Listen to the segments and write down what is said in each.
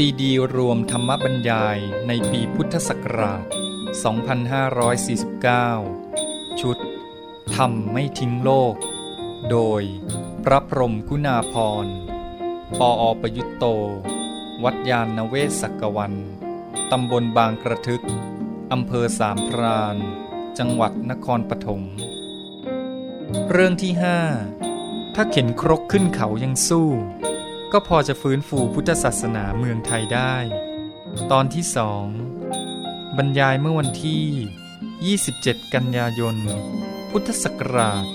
ซีดีรวมธรรมบรรยายในปีพุทธศักราช 2549 ชุดธรรมไม่ทิ้งโลก โดยพระพรมกุณาพร ปออประยุตโต วัดยาณเวศกกวัน ตำบลบางกระทึก อำเภอสามพราน จังหวัดนครปฐม เรื่องที่ห้าถ้าเข็นครกขึ้นเขายังสู้ ก็พอจะฟื้นฟูพุทธศาสนาเมืองไทยได้ ตอนที่สองบรรยายเมื่อวันที่ 27 กันยายน พุทธศักราช 2549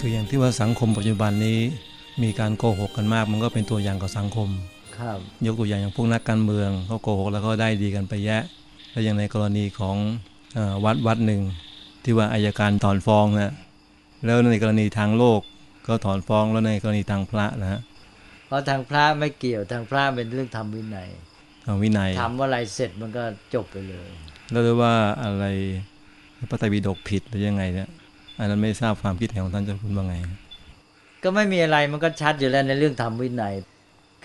คืออย่างที่ว่าสังคมปัจจุบันนี้มีการโกหกกันมาก มันก็เป็นตัวอย่างกับสังคม ครับ ยกตัวอย่างอย่างพวกนักการเมืองเขาโกหกแล้วก็ได้ดีกันไปแยะ แล้วอย่างในกรณีของเออวัดวัดหนึ่งที่ว่าอายการถอนฟ้องนะแล้วในกรณีทางโลกก็ถอนฟ้องแล้วในกรณีทางพระนะฮะเพราะทางพระไม่เกี่ยวทางพระเป็นเรื่องทำวินัยทางวินัยทำว่าอะไรเสร็จมันก็จบไปเลย แล้วด้วยว่าอะไรพระไตรปิฎกผิดหรือยังไงเนี่ยอันนั้นไม่ทราบความคิดเห็นของท่านเจ้าคุณว่าไง ก็ไม่มีอะไรมันก็ชัดอยู่แล้วในเรื่องทำวินัย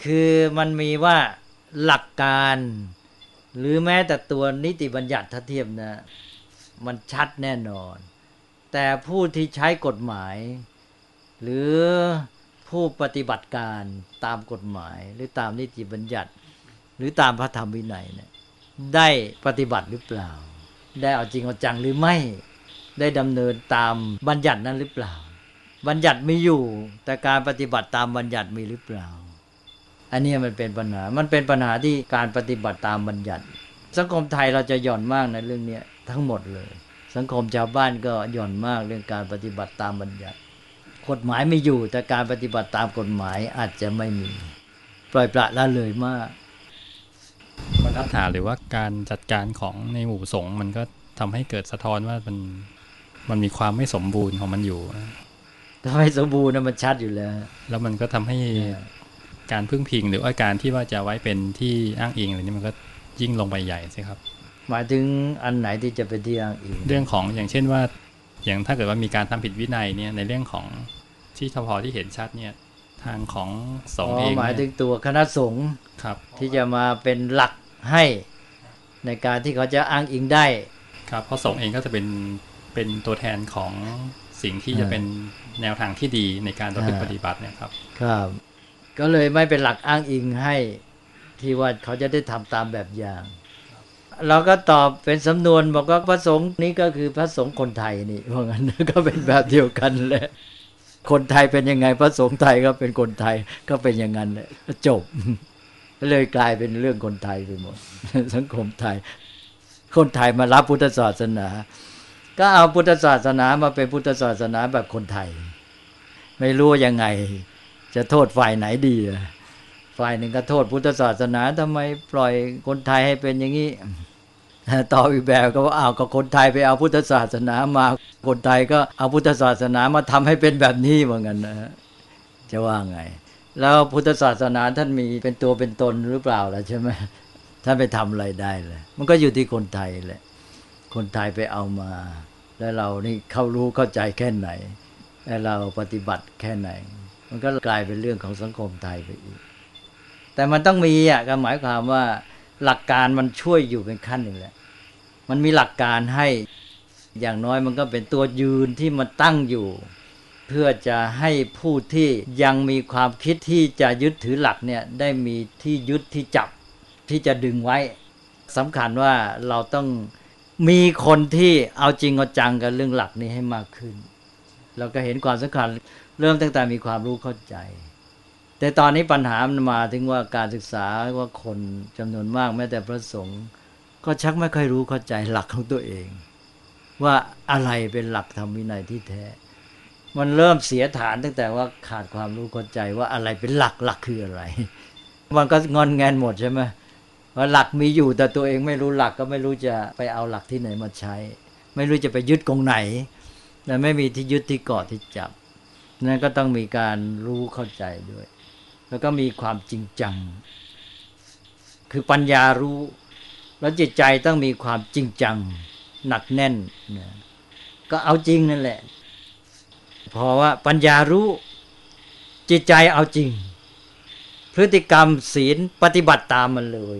คือมันมีว่าหลักการ หรือแม้แต่ตัวนิติบัญญัติถ้าเทียบนะ มันชัดแน่นอน แต่ผู้ที่ใช้กฎหมาย หรือผู้ปฏิบัติการตามกฎหมาย หรือตามนิติบัญญัติ หรือตามพระธรรมวินัยเนี่ยได้ปฏิบัติหรือเปล่า ได้เอาจริงเอาจังหรือไม่ได้ดำเนินตามบัญญัตินั้นหรือเปล่า บัญญัติมีอยู่ แต่การปฏิบัติตามบัญญัติมีหรือเปล่า อันเนี้ยมันเป็นปัญหา มันเป็นปัญหาที่การปฏิบัติตามบัญญัติ สังคมไทยเราจะหย่อนมากในเรื่องเนี้ยทั้งหมดเลย สังคมชาวบ้านก็หย่อนมากเรื่องการปฏิบัติตามบัญญัติ กฎหมายไม่อยู่แต่การปฏิบัติตามกฎหมายอาจจะไม่มี ปล่อยปละละเลยมากบรรทัดฐานหรือว่าการจัดการของในหมู่สงฆ์มันก็ทำให้เกิดสะท้อนว่ามันมันมีความไม่สมบูรณ์ของมันอยู่นะถ้าไม่สมบูรณ์นะมันชัดอยู่แล้ว แล้วมันก็ทำให้ การพึ่งพิง หรือว่าการที่ว่าจะไว้เป็นที่อ้างอิงอะไรนี้มันก็ยิ่งลงไปใหญ่สิครับ หมายถึงอันไหนที่จะเป็นที่อ้างอิง เรื่องของอย่างเช่นว่า อย่างถ้าเกิดว่ามีการทำผิดวินัยเนี่ยในเรื่องของที่ทพอที่เห็นชัดเนี่ยทางของสอ๋งฆ์อเองหมายถึเนี่ยงตัวคณะสงฆ์ครับ ที่จะมาเป็นหลักให้ในการที่เขาจะอ้างอิงได้ ครับเพราะสงฆ์เองก็จะเป็นเป็นตัวแทนของสิ่งที่จะอ่าเป็นแนวทางที่ดีในการประพฤติอ่าปฏิบัติเนี่ยครับ ครับ ก็เลยไม่เป็นหลักอ้างอิงให้ที่ว่าเขาจะได้ทำตามแบบอย่าง เราก็ตอบเป็นสำนวนบอกว่าพระสงฆ์นี้ก็คือพระสงฆ์คนไทยนี่เพราะงั้นก็เป็นแบบเดียวกันแหละคนไทยเป็นยังไง พระสงฆ์ไทยก็เป็นคนไทยก็เป็นอย่างนั้นแหละจบ เลยกลายเป็นเรื่องคนไทยไปหมด สังคมไทย คนไทยมารับพุทธศาสนา ก็เอาพุทธศาสนามาเป็นพุทธศาสนาแบบคนไทย ไม่รู้ยังไง จะโทษฝ่ายไหนดี ฝ่ายหนึ่งก็โทษพุทธศาสนาทำไมปล่อยคนไทยให้เป็นอย่างนี้ต่ออีกแบบก็ว่าอ้าวก็คนไทยไปเอาพุทธศาสนามา คนไทยก็เอาพุทธศาสนามาทำให้เป็นแบบนี้เหมือนกันนะจะว่าไง แล้วพุทธศาสนาท่านมีเป็นตัวเป็นตนหรือเปล่าล่ะใช่ไหมท่านไปทำอะไรได้เลยมันก็อยู่ที่คนไทยแหละ คนไทยไปเอามา แล้วเรานี่เข้ารู้เข้าใจแค่ไหน และเราปฏิบัติแค่ไหน มันก็กลายเป็นเรื่องของสังคมไทยไปอีก แต่มันต้องมีอะก็หมายความว่าหลักการมันช่วยอยู่เป็นขั้นหนึ่งแหละ มันมีหลักการให้อย่างน้อยมันก็เป็นตัวยืนที่มันตั้งอยู่ เพื่อจะให้ผู้ที่ยังมีความคิดที่จะยึดถือหลักเนี่ยได้มีที่ยึดที่จับที่จะดึงไว้สำคัญว่าเราต้องมีคนที่เอาจริงเอาจังกับเรื่องหลักนี้ให้มากขึ้น เราก็เห็นความสำคัญ เริ่มตั้งแต่มีความรู้เข้าใจ แต่ตอนนี้ปัญหามันมาถึงว่าการศึกษาว่าคนจำนวนมากแม้แต่พระสงฆ์ก็ชักไม่ค่อยรู้เข้าใจหลักของตัวเอง ว่าอะไรเป็นหลักธรรมวินัยที่แท้ มันเริ่มเสียฐานตั้งแต่ว่าขาดความรู้เข้าใจว่าอะไรเป็นหลักหลักคืออะไร มันก็งอนแงนหมดใช่ไหมว่าหลักมีอยู่แต่ตัวเองไม่รู้หลักก็ไม่รู้จะไปเอาหลักที่ไหนมาใช้ ไม่รู้จะไปยึดกรงไหนและไม่มีที่ยึดที่เกาะที่จับ นั่นก็ต้องมีการรู้เข้าใจด้วย แล้วก็มีความจริงจัง คือปัญญารู้ แล้วจิตใจต้องมีความจริงจัง หนักแน่นนะก็เอาจริงนั่นแหละเพราะว่าปัญญารู้จิตใจเอาจริง พฤติกรรมศีลปฏิบัติตามมันเลย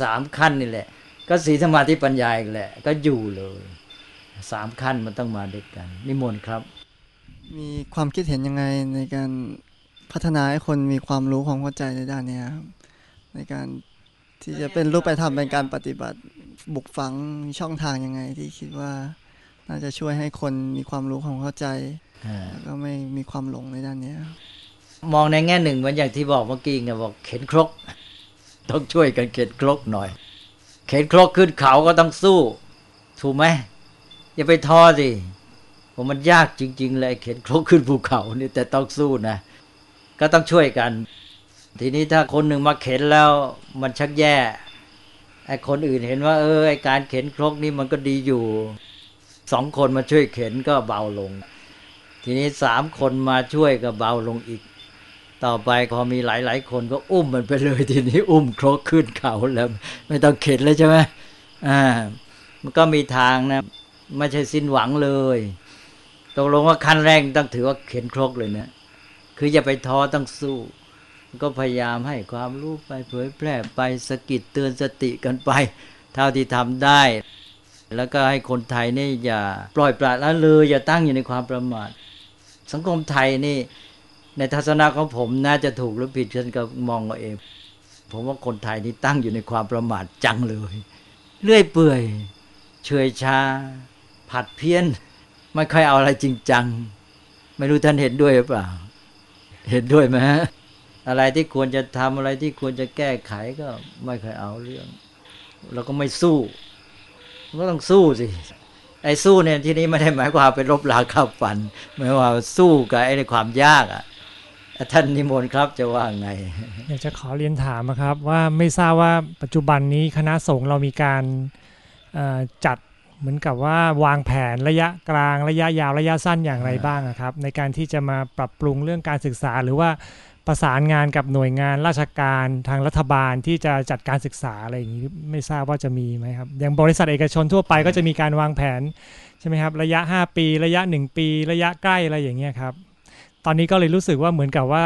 สามขั้นนี่แหละ ก็ศีลสมาธิปัญญาอีกแหละ ก็อยู่เลยสามขั้นมันต้องมาด้วยกัน นิมนต์ครับ มีความคิดเห็นยังไงในการพัฒนาให้คนมีความรู้ความเข้าใจในด้านนี้ครับในการที่จะเป็นรูปไปทำเป็นการปฏิบัติบุกฝังช่องทางยังไงที่คิดว่าน่าจะช่วยให้คนมีความรู้ความเข้าใจแล้วก็ไม่มีความหลงในด้านนี้มองในแง่หนึ่งเหมือนอย่างที่บอกเมื่อกี้ไงบอกเข็นครก ต้องช่วยกันเข็นครกหน่อย เข็นครกขึ้นเขาก็ต้องสู้ ถูกไหมอย่าไปท้อสิ ผมมันยากจริง ๆ เลยเข็นครกขึ้นภูเขานี่แต่ต้องสู้นะ ก็ต้องช่วยกัน ทีนี้ถ้าคนหนึ่งมาเข็นแล้วมันชักแย่ไอ้คนอื่นเห็นว่า เออไอ้การเข็นครกนี่มันก็ดีอยู่สองคนมาช่วยเข็นก็เบาลง ทีนี้สามคนมาช่วยก็เบาลงอีก ต่อไปพอมีหลายๆ คนก็อุ้มมันไปเลย ทีนี้อุ้มครกขึ้นเขาแล้ว ไม่ต้องเข็นเลยใช่ไหมอ่ามันก็มีทางนะ ไม่ใช่สิ้นหวังเลย ตกลงว่าขั้นแรกต้องถือว่าเข็นครกเลยนะ คืออย่าไปท้อต้องสู้ ก็พยายามให้ความรู้ไปเผยแพร่ไปสกิดเตือนสติกันไป เท่าที่ทำได้ แล้วก็ให้คนไทยนี่อย่าปล่อยปละละเลย อย่าตั้งอยู่ในความประมาท สังคมไทยนี่ ในทัศนะของผมน่าจะถูกหรือผิดฉันก็มองเอาเอง ผมว่าคนไทยนี่ตั้งอยู่ในความประมาทจังเลย เลื่อยเปื่อย เฉยชา ผัดเพี้ยน ไม่ค่อยเอาอะไรจริงจัง ไม่รู้ท่านเห็นด้วยหรือเปล่า เห็นด้วยไหมฮะอะไรที่ควรจะทำอะไรที่ควรจะแก้ไขก็ไม่ค่อยเอาเรื่องเราก็ไม่สู้ก็ต้องสู้สิไอ้สู้เนี่ยที่นี้ไม่ได้หมายความเป็นลบลาข้าฟันหมายว่าสู้กับไอ้ในความยากอะท่านนิมนต์ครับจะว่าไง อยากจะขอเรียนถามครับ ว่าไม่ทราบว่าปัจจุบันนี้คณะสงฆ์เรามีการจัด เหมือนกับว่าวางแผนระยะกลางระยะยาวระยะสั้นอย่างไรบ้างครับ ในการที่จะมาปรับปรุงเรื่องการศึกษาหรือว่าประสานงานกับหน่วยงานราชการทางรัฐบาลที่จะจัดการศึกษาอะไรอย่างนี้ไม่ทราบว่าจะมีไหมครับอย่างบริษัทเอกชนทั่วไปก็จะมีการวางแผนใช่ไหมครับ ระยะ 5 ปี ระยะ 1 ปี ระยะใกล้อะไรอย่างเงี้ยครับ ตอนนี้ก็เลยรู้สึกว่าเหมือนกับว่า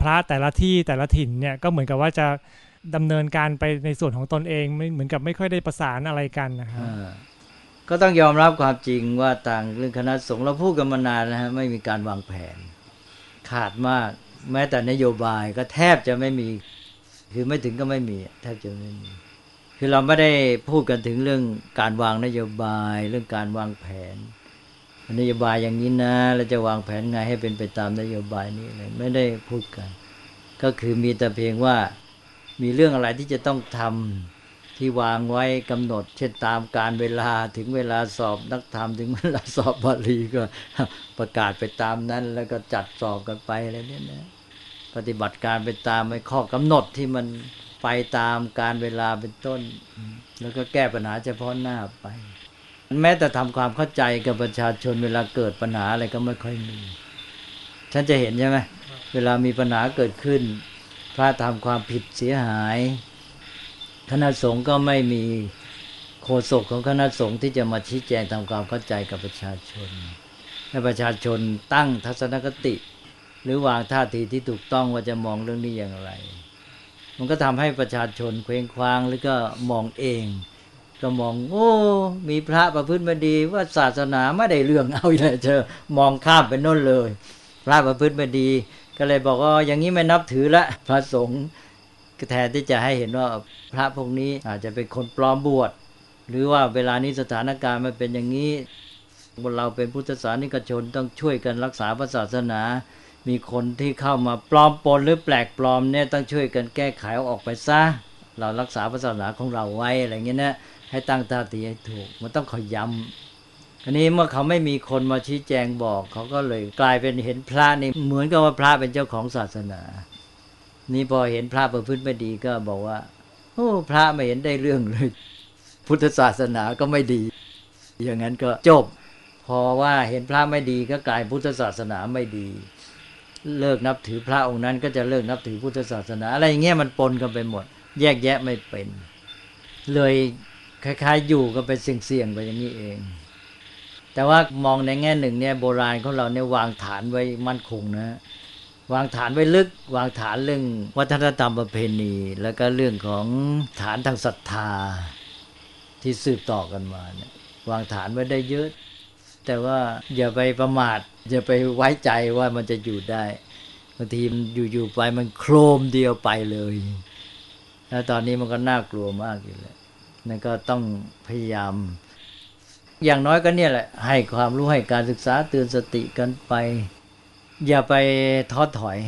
พระแต่ละที่แต่ละถิ่นเนี่ยก็เหมือนกับว่าจะดำเนินการไปในส่วนของตนเองไม่เหมือนกับไม่ค่อยได้ประสานอะไรกันนะครับ ก็ต้องยอมรับความจริงว่าต่างเรื่องคณะสงฆ์เราพูดกันมานานนะฮะไม่มีการวางแผน ขาดมาก แม้แต่นโยบายก็แทบจะไม่มี คือไม่ถึงก็ไม่มีแทบจะไม่มี คือเราไม่ได้พูดกันถึงเรื่องการวางนโยบาย เรื่องการวางแผนนโยบายอย่างนี้นะเราจะวางแผนไงให้เป็นไปตามนโยบายนี้เลยไม่ได้พูดกัน ก็คือมีแต่เพียงว่ามีเรื่องอะไรที่จะต้องทำ ที่วางไว้กำหนด เช่นตามการเวลาถึงเวลาสอบนักธรรมถึงเวลาสอบบาลีก็ประกาศไปตามนั้น แล้วก็จัดสอบกันไปอะไรเนี้ยนะปฏิบัติการไปตามไอ้ข้อกำหนดที่มันไปตามการเวลาเป็นต้น แล้วก็แก้ปัญหาเฉพาะหน้าไป แม้แต่ทำความเข้าใจกับประชาชนเวลาเกิดปัญหาอะไรก็ไม่ค่อยมีฉันจะเห็นใช่ไหมเวลามีปัญหาเกิดขึ้น พระทำความผิดเสียหาย คณะสงฆ์ก็ไม่มีโฆษกของคณะสงฆ์ที่จะมาชี้แจงทำความเข้าใจกับประชาชนให้ประชาชนตั้งทัศนคติ หรือวางท่าทีที่ถูกต้องว่าจะมองเรื่องนี้อย่างไร มันก็ทำให้ประชาชนเคว้งคว้างหรือก็มองเอง ก็มองโอ้มีพระประพฤติมาดีว่าศาสนาไม่ได้เรื่องเอาเลยเจอมองข้ามไปน้นเลย พระประพฤติมาดี ก็เลยบอกว่าอย่างนี้ไม่นับถือละพระสงฆ์ แทนที่จะให้เห็นว่าพระพวกนี้อาจจะเป็นคนปลอมบวช หรือว่าเวลานี้สถานการณ์มันเป็นอย่างนี้เราเป็นพุทธศาสนิกชนต้องช่วยกันรักษาพระศาสนา มีคนที่เข้ามาปลอมปนหรือแปลกปลอมเนี่ยต้องช่วยกันแก้ไขออกไปซะ เรารักษาพระศาสนาของเราไว้อะไรเงี้ยนะให้ตั้งท่าทีให้ถูก มันต้องขอย้ำอันนี้เมื่อเขาไม่มีคนมาชี้แจงบอก เขาก็เลยกลายเป็นเห็นพระนี่เหมือนกับว่าพระเป็นเจ้าของศาสนา นี่พอเห็นพระประพฤติไม่ดีก็บอกว่าโอ้พระไม่เห็นได้เรื่องเลย พุทธศาสนาก็ไม่ดี อย่างนั้นก็จบ พอว่าเห็นพระไม่ดีก็กลายพุทธศาสนาไม่ดี เลิกนับถือพระองค์นั้น ก็จะเลิกนับถือพุทธศาสนา อะไรอย่างเงี้ยมันปนกันไปหมด แยกแยะไม่เป็น เลยคล้ายๆ อยู่ก็เป็นเสี่ยงๆไปอย่างนี้เอง แต่ว่ามองในแง่หนึ่งเนี่ยโบราณของเราเนี่ยวางฐานไว้มั่นคงนะ วางฐานไว้ลึก วางฐานเรื่องวัฒนธรรมประเพณี แล้วก็เรื่องของฐานทางศรัทธาที่สืบต่อกันมาเนี่ยวางฐานไว้ได้เยอะ แต่ว่าอย่าไปประมาทอย่าไปไว้ใจว่ามันจะอยู่ได้บางทีมันอยู่ๆไปมันโครมเดียวไปเลยแล้วตอนนี้มันก็น่ากลัวมากอยู่แล้วนั่นก็ต้องพยายาม อย่างน้อยก็เนี่ยแหละ ให้ความรู้ให้การศึกษาเตือนสติกันไป อย่าไปท้อถอย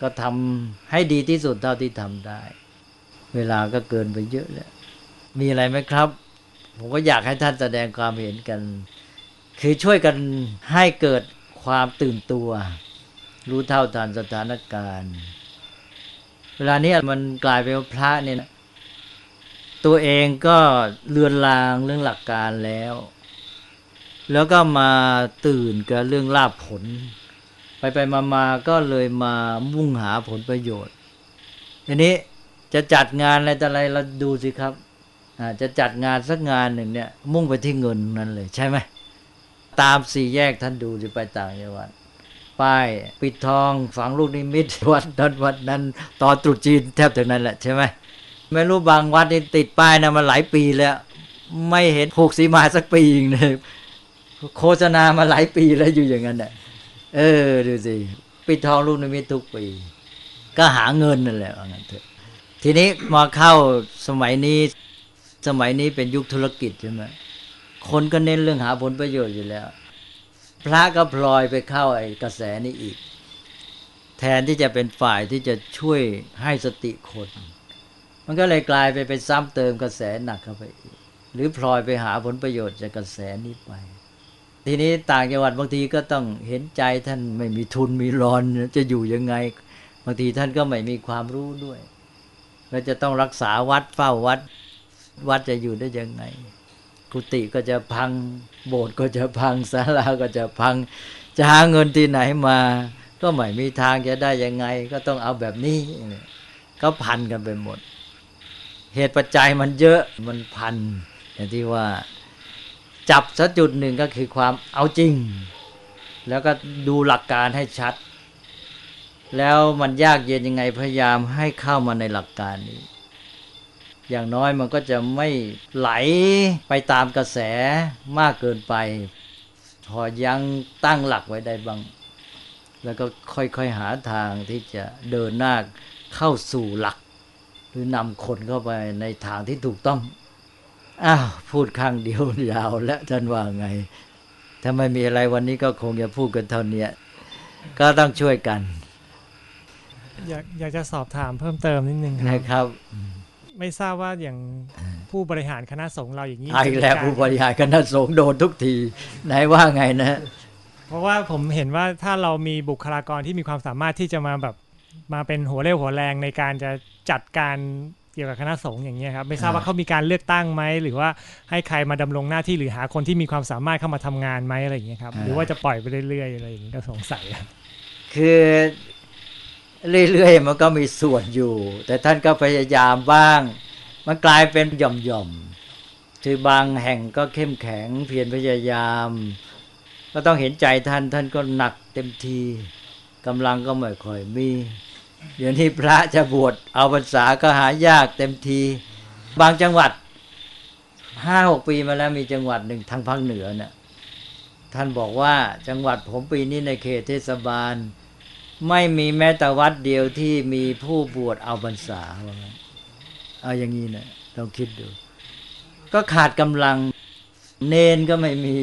ก็ทำให้ดีที่สุดเท่าที่ทำได้ เวลาก็เกินไปเยอะแล้ว มีอะไรไหมครับ ผมก็อยากให้ท่านแสดงความเห็นกัน คือช่วยกันให้เกิดความตื่นตัว รู้เท่าทันสถานการณ์ เวลานี้มันกลายเป็นพระเนี่ยนะตัวเองก็เลือนลางเรื่องหลักการแล้ว แล้วก็มาตื่นกับเรื่องลาบผล ไปไปมามาก็เลยมามุ่งหาผลประโยชน์ทีนี้จะจัดงานอะไรแต่อะไรเราดูสิครับจะจัดงานสักงานหนึ่งเนี่ย มุ่งไปที่เงินนั่นเลยใช่ไหมตามสี่แยกท่านดูจะไปต่างจังหวัดป้ายปิดทองฝังลูกนิมิตวัดนั้นวัดนั้น ตอนตรุษจีนแทบถึงนั้นแหละใช่ไหมไม่รู้บางวัดนี่ติดป้ายนะมาหลายปีแล้ว ไม่เห็นผูกสีมาสักปีเองเลยโฆษณามาหลายปีแล้วอยู่อย่างนั้นแหละ เออดูสิปิดทองลูกนิมิตทุกปี ก็หาเงินนั่นแหละว่างั้นเถอะทีนี้มาเข้าสมัยนี้สมัยนี้เป็นยุคธุรกิจใช่ไหมคนก็เน้นเรื่องหาผลประโยชน์อยู่แล้ว พระก็พลอยไปเข้าไอ้กระแสนี้อีก แทนที่จะเป็นฝ่ายที่จะช่วยให้สติคน มันก็เลยกลายไปเป็นซ้ำเติมกระแสหนักเข้าไปอีก หรือพลอยไปหาผลประโยชน์จากกระแสนี้ไป ทีนี้ต่างจังหวัดบางทีก็ต้องเห็นใจท่านไม่มีทุนมีรอนจะอยู่ยังไง บางทีท่านก็ไม่มีความรู้ด้วยแล้วจะต้องรักษาวัดเฝ้าวัด วัดจะอยู่ได้ยังไง กุฏิก็จะพังโบสถ์ก็จะพังศาลาก็จะพัง จะหาเงินที่ไหนมา ก็ไม่มีทางจะได้ยังไง ก็ต้องเอาแบบนี้ก็พันกันไปหมด เหตุปัจจัยมันเยอะมันพันอย่างที่ว่า จับสักจุดหนึ่งก็คือความเอาจริง แล้วก็ดูหลักการให้ชัด แล้วมันยากเย็นยังไงพยายามให้เข้ามาในหลักการนี้ อย่างน้อยมันก็จะไม่ไหลไปตามกระแสมากเกินไป พอยังตั้งหลักไว้ได้บ้าง แล้วก็ค่อยๆหาทางที่จะเดินหน้าเข้าสู่หลัก หรือนำคนเข้าไปในทางที่ถูกต้อง อ้าวพูดข้างเดียวยาวและท่านว่าไง ถ้าไม่มีอะไรวันนี้ก็คงจะพูดกันเท่านี้ก็ต้องช่วยกัน อยากอยากจะสอบถามเพิ่มเติมนิดนึงครับนะครับ ไม่ทราบว่าอย่างผู้บริหารคณะสงฆ์เราอย่างนี้ไอ้จะมีแล้วการผู้บริหารคณะสงฆ์โดนทุกทีไหนว่าไงนะเพราะว่าผมเห็นว่าถ้าเรามีบุคลากรที่มีความสามารถที่จะมาแบบมาเป็นหัวเรี่ยวหัวแรงในการจะจัดการ เกี่ยวกับคณะสงฆ์อย่างเงี้ยครับไม่ทราบว่าเขามีการเลือกตั้งไหมหรือว่าให้ใครมาดำรงหน้าที่หรือหาคนที่มีความสามารถเข้ามาทำงานไหมอะไรอย่างเงี้ยครับอ่าหรือว่าจะปล่อยไปเรื่อยๆอะไรอย่างเงี้ยก็สงสัยครับคือเรื่อยๆมันก็มีส่วนอยู่ แต่ท่านก็พยายามบ้าง มันกลายเป็นหย่อมๆคือบางแห่งก็เข้มแข็งเพียรพยายาม ก็ต้องเห็นใจท่านท่านก็หนักเต็มทีกำลังก็ไม่ค่อยมี เดี๋ยวนี้พระจะบวชเอาพรรษาก็หายากเต็มที บางจังหวัดห้าหกปีมาแล้วมีจังหวัดหนึ่งทางภาคเหนือเนี่ยท่านบอกว่าจังหวัดผมปีนี้ในเขตเทศบาล ไม่มีแม้แต่วัดเดียวที่มีผู้บวชเอาพรรษาว่างั้นเอาอย่างนี้นะลองคิดดู ก็ขาดกำลังเนนก็ไม่มี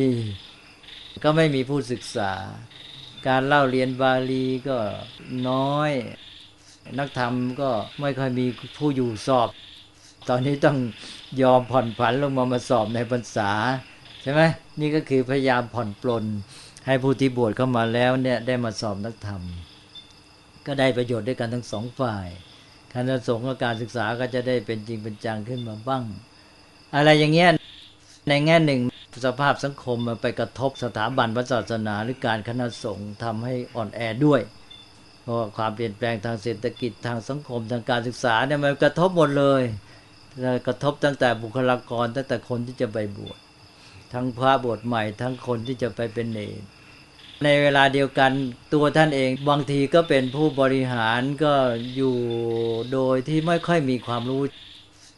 ก็ไม่มีผู้ศึกษา การเล่าเรียนบาลีก็น้อย นักธรรมก็ไม่ค่อยมีผู้อยู่สอบ ตอนนี้ต้องยอมผ่อนผันลงมามาสอบในพรรษาใช่ไหมนี่ก็คือพยายามผ่อนปลน ให้ผู้ที่บวชเข้ามาแล้วเนี่ยได้มาสอบนักธรรม ก็ได้ประโยชน์ด้วยกันทั้งสองฝ่ายคณะสงฆ์กับการศึกษาก็จะได้เป็นจริงเป็นจังขึ้นมาบ้าง อะไรอย่างเงี้ยในแง่หนึ่งสภาพสังคมมันไปกระทบสถาบันพระศาสนาหรือการคณะสงฆ์ทำให้อ่อนแอด้วย เพราะความเปลี่ยนแปลงทางเศรษฐกิจทางสังคมทางการศึกษาเนี่ยมันกระทบหมดเลยกระทบตั้งแต่บุคลากรตั้งแต่คนที่จะไปบวชทั้งพระบวชใหม่ ทั้งคนที่จะไปเป็นเนรในเวลาเดียวกันตัวท่านเองบางทีก็เป็นผู้บริหารก็อยู่โดยที่ไม่ค่อยมีความรู้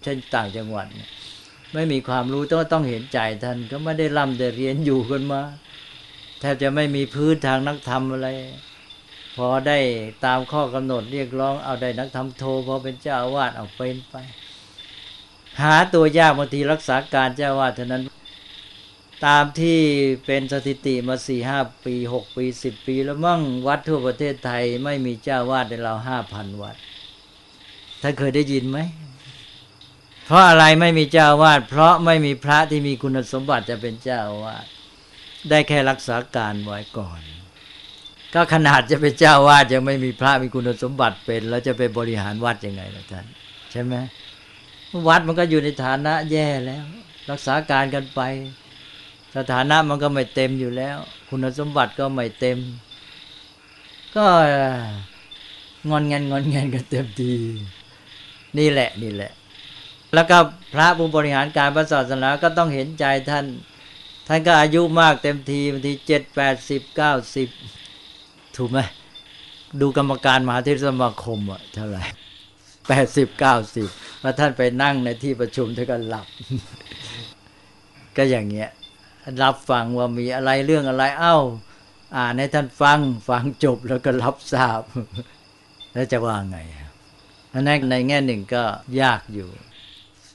เช่นต่างจังหวัด ไม่มีความรู้ต้องต้องเห็นใจท่านก็ไม่ได้ร่ำได้เรียนอยู่กันมาแทบจะไม่มีพื้นทางนักธรรมอะไร พอได้ตามข้อกำหนดเรียกร้องเอาได้นักธรรมโทพอเป็นเจ้าอาวาสเอาเป็นไป หาตัวยากบางทีรักษาการเจ้าอาวาสเท่านั้น ตามที่เป็นสถิติมาสี่ห้าปีหกปีสิบปี แล้วมั่งวัดทั่วประเทศไทยไม่มีเจ้าวาดในเราห้าพันวัดท่านเคยได้ยินไหมเพราะอะไรไม่มีเจ้าวาดเพราะไม่มีพระที่มีคุณสมบัติจะเป็นเจ้าวาดได้แค่รักษาการไว้ก่อน ก็ขนาดจะเป็นเจ้าวาดยังไม่มีพระมีคุณสมบัติเป็น แล้วจะไปบริหารวัดยังไงล่ะท่านใช่ไหมวัดมันก็อยู่ในฐานะแย่แล้ว รักษาการกันไป สถานะมันก็ไม่เต็มอยู่แล้ว คุณสมบัติก็ไม่เต็ม ก็งอนเงินงอนเงินกันเต็มทีนี่แหละนี่แหละ แล้วก็พระผู้บริหารการพระศาสนาก็ต้องเห็นใจท่าน ท่านก็อายุมากเต็มทีบางทีเจ็ดแปดสิบเก้าสิบ ถูกไหมดูกรรมการมหาเทศสมาคมอะเท่าไหร่แปดสิบเก้าสิบแล้วท่านไปนั่งในที่ประชุมท่านก็หลับ ก็อย่างเงี้ย รับฟังว่ามีอะไรเรื่องอะไร เอ้า อ่านให้ท่านฟัง ฟังจบแล้วก็รับทราบ แล้วจะว่าไงอันนั้นในแง่หนึ่งก็ยากอยู่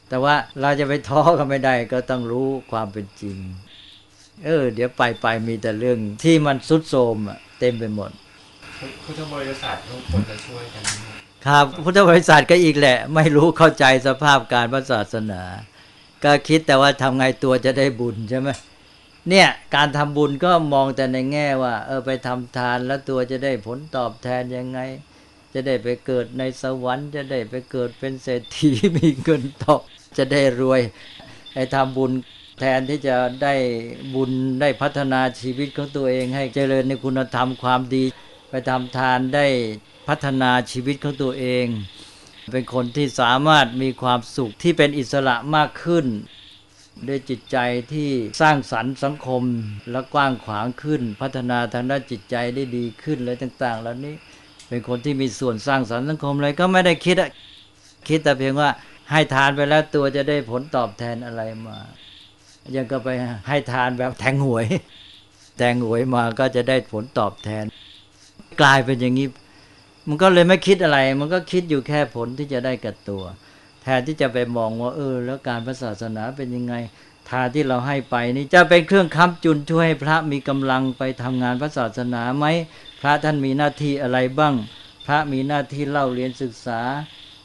แต่ว่าเราจะไปท้อก็ไม่ได้ ก็ต้องรู้ความเป็นจริง เออ เดี๋ยวไปไปมีแต่เรื่องที่มันสุดโทมอะ เต็มไปหมดพุทธบริษัททุกคนจะช่วยกันครับ พุทธบริษัทก็อีกแหละ ไม่รู้เข้าใจสภาพการพระศาสนา ก็คิดแต่ว่าทำไงตัวจะได้บุญใช่ไหมเนี่ยการทำบุญก็มองแต่ในแง่ว่า เออไปทำทานแล้วตัวจะได้ผลตอบแทนยังไง จะได้ไปเกิดในสวรรค์ จะได้ไปเกิดเป็นเศรษฐีมีเงินตอบจะได้รวยไอ้ทำบุญ แทนที่จะได้บุญได้พัฒนาชีวิตของตัวเองให้เจริญในคุณธรรมความดี ไปทำทานได้พัฒนาชีวิตของตัวเอง เป็นคนที่สามารถมีความสุขที่เป็นอิสระมากขึ้น ด้วยจิตใจที่สร้างสรรค์สังคมและกว้างขวางขึ้น พัฒนาทางด้านจิตใจได้ดีขึ้นเลยต่าง ๆ แล้วนี้เป็นคนที่มีส่วนสร้างสรรค์สังคมอะไรก็ไม่ได้คิดอะคิดแต่เพียงว่าให้ทานไปแล้วตัวจะได้ผลตอบแทนอะไรมา ยังก็ไปให้ทานแบบแทงหวย แทงหวยมาก็จะได้ผลตอบแทน กลายเป็นอย่างนี้ มันก็เลยไม่คิดอะไร มันก็คิดอยู่แค่ผลที่จะได้กับตัว แทนที่จะไปมองว่าเออ แล้วการพระศาสนาเป็นยังไงทานที่เราให้ไปนี่จะเป็นเครื่องค้ำจุนช่วยให้พระมีกำลังไปทำงานพระศาสนาไหมพระท่านมีหน้าที่อะไรบ้าง พระมีหน้าที่เล่าเรียนศึกษา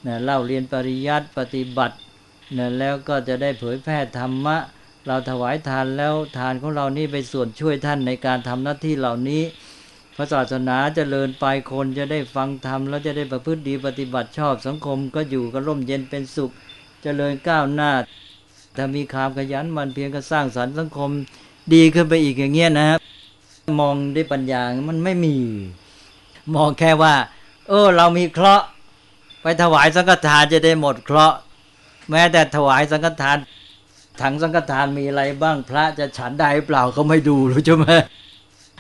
นะเล่าเรียนปริยัติปฏิบัตินะแล้วก็จะได้เผยแพร่ธรรมะ เราถวายทานแล้วทานของเรานี่ไปส่วนช่วยท่านในการทำหน้าที่เหล่านี้ พระศาสนาจเจริญไปคนจะได้ฟังธรรมแล้วจะได้ประพฤติดีปฏิบัติชอบสังคมก็อยู่ก็ร่มเย็นเป็นสุขจเจริญก้าวหน้าถ้ามีความขยันมันเพียงก็สร้างสรรค์สังคมดีขึ้นไปอีกอย่างเงี้ยนะครับมองด้วยปัญญา มันไม่มี มองแค่ว่า เออ เรามีเคราะห์ไปถวายสังฆทานจะได้หมดเคราะห์แม้แต่ถวายสังฆทาน ถังสังฆทานมีอะไรบ้างพระจะฉันได้เปล่าเขาไม่ดูรู้ใช่ไหม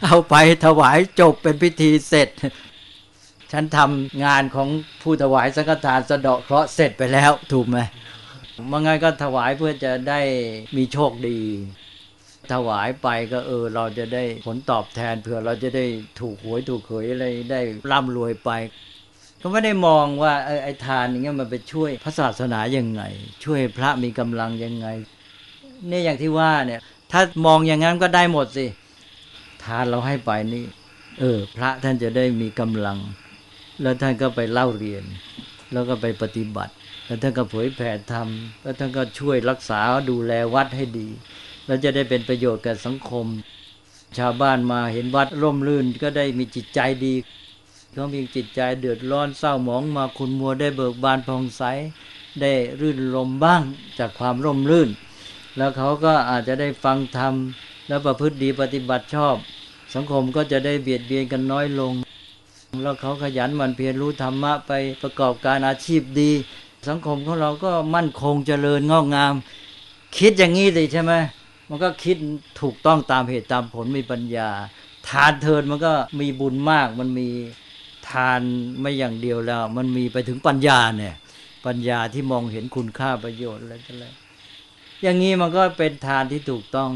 เอาไปถวายจบเป็นพิธีเสร็จ ฉันทำงานของผู้ถวายสังฆทานสะเดาะเคราะห์เสร็จไปแล้วถูกไหมมื่อไงก็ถวายเพื่อจะได้มีโชคดี ถวายไปก็เออ เราจะได้ผลตอบแทนเผื่อเราจะได้ถูกหวยถูกเขยอะไรได้ร่ำรวยไป ก็ไม่ได้มองว่าไอ้ทานอย่างเงี้ยมันไปช่วยพระศาสนายังไง ช่วยพระมีกำลังยังไง นี่อย่างที่ว่าเนี่ย ถ้ามองอย่างนั้นก็ได้หมดสิ ทานเราให้ไปนี่ เออ พระท่านจะได้มีกำลัง แล้วท่านก็ไปเล่าเรียน แล้วก็ไปปฏิบัติ แล้วท่านก็เผยแผ่ธรรมแล้วท่านก็ช่วยรักษาดูแลวัดให้ดี แล้วจะได้เป็นประโยชน์แก่สังคม ชาวบ้านมาเห็นวัดร่มรื่นก็ได้มีจิตใจดีเขามีจิตใจเดือดร้อนเศร้าหมองมาคุณมัวได้เบิกบานผ่องใสได้รื่นลมบ้างจากความร่มรื่น แล้วเขาก็อาจจะได้ฟังธรรม แล้วประพฤติดีปฏิบัติชอบ สังคมก็จะได้เบียดเบียนกันน้อยลง แล้วเขาขยันมันเพียรรู้ธรรมะไปประกอบการอาชีพดี สังคมของเราก็มั่นคงเจริญงอกงาม คิดอย่างนี้สิใช่ไหมมันก็คิดถูกต้องตามเหตุตามผลมีปัญญา ทานเทินมันก็มีบุญมากมันมีทานไม่อย่างเดียวแล้ว มันมีไปถึงปัญญาเนี่ย ปัญญาที่มองเห็นคุณค่าประโยชน์อะไรต่ออะไร อย่างนี้มันก็เป็นทานที่ถูกต้อง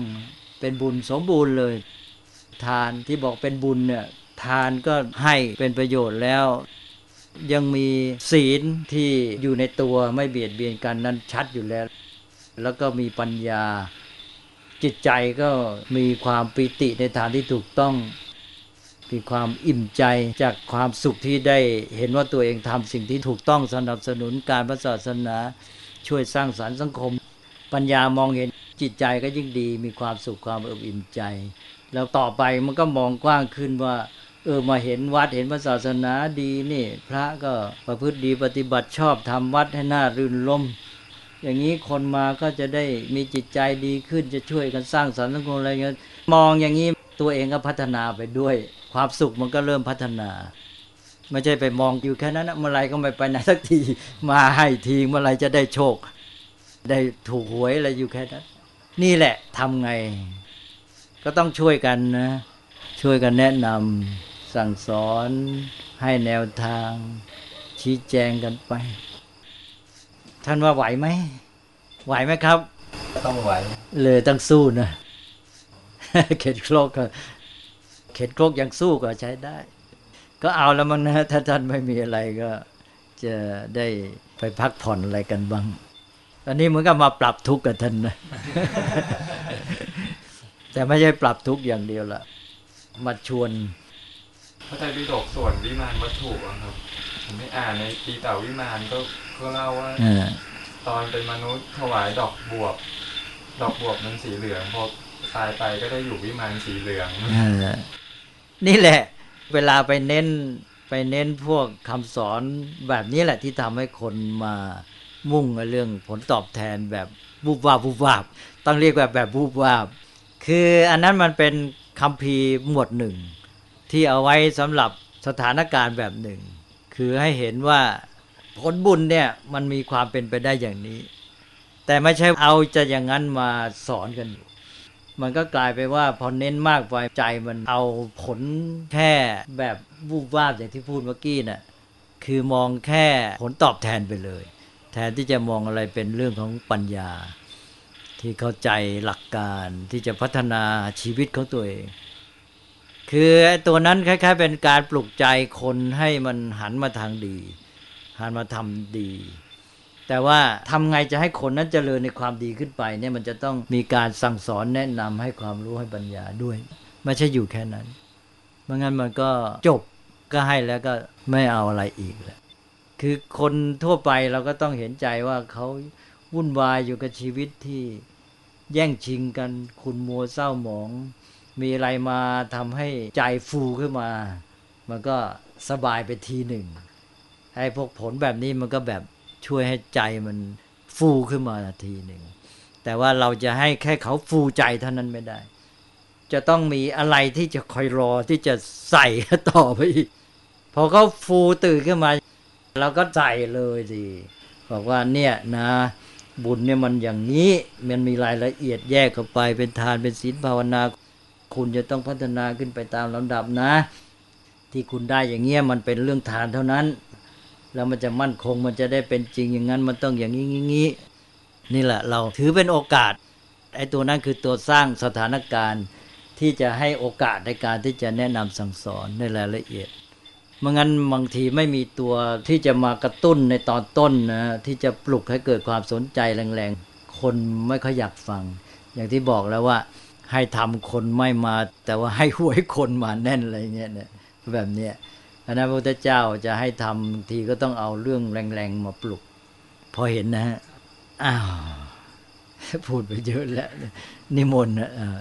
เป็นบุญสมบูรณ์เลย ทานที่บอกเป็นบุญเนี่ยทานก็ให้เป็นประโยชน์แล้ว ยังมีศีลที่อยู่ในตัวไม่เบียดเบียนกันนั้นชัดอยู่แล้ว แล้วก็มีปัญญา จิตใจก็มีความปิติในทานที่ถูกต้องมีความอิ่มใจจากความสุขที่ได้เห็นว่าตัวเองทำสิ่งที่ถูกต้องสนับสนุนการพระศาสนา ช่วยสร้างสารรค์สังคม ปัญญามองเห็นจิตใจก็ยิ่งดีมีความสุขความเอิบอิ่มใจ แล้วต่อไปมันก็มองกว้างขึ้นว่า เออมาเห็นวัดเห็นพระศาสนาดีนี่ พระก็ประพฤติดีปฏิบัติชอบทำวัดให้น่ารื่นรมอย่างนี้คนมาก็จะได้มีจิตใจดีขึ้นจะช่วยกันสร้างสรรค์สังคมอะไรเงี้ยมองอย่างนี้ตัวเองก็พัฒนาไปด้วย ความสุขมันก็เริ่มพัฒนา ไม่ใช่ไปมองอยู่แค่นั้นนะเมื่อไรก็ไม่ไปไหนสักทีมาให้ทีเมื่อไรจะได้โชค ได้ถูกหวยอะไรอยู่แค่นั้นนี่แหละทำไง ก็ต้องช่วยกันนะ ช่วยกันแนะนำสั่งสอนให้แนวทาง ชี้แจงกันไป ท่านว่าไหวไหม ไหวไหมครับ ต้องไหว เลยต้องสู้นะเข็ดโครกก็เข็ดโครกยังสู้ก็ใช้ได้ ก็เอาแล้วมันนะ ถ้าท่านไม่มีอะไรก็จะได้ไปพักผ่อนอะไรกันบ้าง อันนี้เหมือนกับมาปรับทุกข์กับท่านนะ แต่ไม่ใช่ปรับทุกข์อย่างเดียวละมาชวนพระไตรปิฎกส่วนวิมานวัตถุอะครับผมไม่อ่านในปีเต่าวิมานก็ก็เล่าว่าอ่าตอนเป็นมนุษย์ถวายดอกบวบ ดอกบวบมันสีเหลืองพอตายไปก็ได้อยู่วิมานสีเหลืองอ่านี่แหละ เวลาไปเน้นไปเน้นพวกคำสอนแบบนี้แหละที่ทำให้คนมา มุ่งเรื่องผลตอบแทนแบบบูบวาบบูบวาบต้องเรียกแบบแบบบูบวาบคืออันนั้นมันเป็นคำพีหมวดหนึ่ง ที่เอาไว้สำหรับสถานการณ์แบบหนึ่ง คือให้เห็นว่าผลบุญเนี่ยมันมีความเป็นไปได้อย่างนี้ แต่ไม่ใช่เอาจะอย่างนั้นมาสอนกันอยู่มันก็กลายไปว่าพอเน้นมากไปใจมันเอาผลแค่แบบวูบวาบอย่างที่พูดเมื่อกี้น่ะคือมองแค่ผลตอบแทนไปเลย แทนที่จะมองอะไรเป็นเรื่องของปัญญา ที่เข้าใจหลักการที่จะพัฒนาชีวิตของตัวเอง คือไอตัวนั้นคล้าย ๆ เป็นการปลุกใจคนให้มันหันมาทางดี หันมาทำดี แต่ว่าทำไงจะให้คนนั้นเจริญในความดีขึ้นไปเนี่ยมันจะต้องมีการสั่งสอนแนะนำให้ความรู้ให้ปัญญาด้วย ไม่ใช่อยู่แค่นั้นไม่งั้นมันก็จบก็ให้แล้วก็ไม่เอาอะไรอีกแล้ว คือคนทั่วไปเราก็ต้องเห็นใจว่าเขาวุ่นวายอยู่กับชีวิตที่แย่งชิงกันคุณมัวเศร้าหมอง มีอะไรมาทำให้ใจฟูขึ้นมา มันก็สบายไปทีหนึ่งไอ้พวกผลแบบนี้มันก็แบบช่วยให้ใจมันฟูขึ้นมาทีหนึ่งแต่ว่าเราจะให้แค่เขาฟูใจเท่านั้นไม่ได้ จะต้องมีอะไรที่จะคอยรอที่จะใส่ต่อไปอีกพอเขาฟูตื่นขึ้นมา เราก็ใส่เลยสิบอกว่าเนี่ยนะบุญเนี่ยมันอย่างนี้มันมีรายละเอียดแยกเข้าไปเป็นทานเป็นศีลภาวนา คุณจะต้องพัฒนาขึ้นไปตามลำดับนะ ที่คุณได้อย่างเงี้ยมันเป็นเรื่องทานเท่านั้น แล้วมันจะมั่นคงมันจะได้เป็นจริงอย่างนั้นมันต้องอย่างนี้งี้งี้นี่แหละเราถือเป็นโอกาสไอ้ตัวนั้นคือตัวสร้างสถานการณ์ที่จะให้โอกาสในการที่จะแนะนำสั่งสอนในรายละเอียด มื่องั้นบางทีไม่มีตัวที่จะมากระตุ้นในตอนต้นนะที่จะปลุกให้เกิดความสนใจแรงๆ คนไม่ค่อยอยากฟัง อย่างที่บอกแล้วว่า ให้ทำคนไม่มา แต่ว่าให้หวยคนมาแน่นอะไรเงี้ยเนี่ยแบบเนี้ยอันนั้นพระพุทธเจ้าจะให้ทำบาทีก็ต้องเอาเรื่องแรงๆมาปลุก พอเห็นนะฮะอ้าวพูดไปเยอะแล้วนิมนต์นะอ่า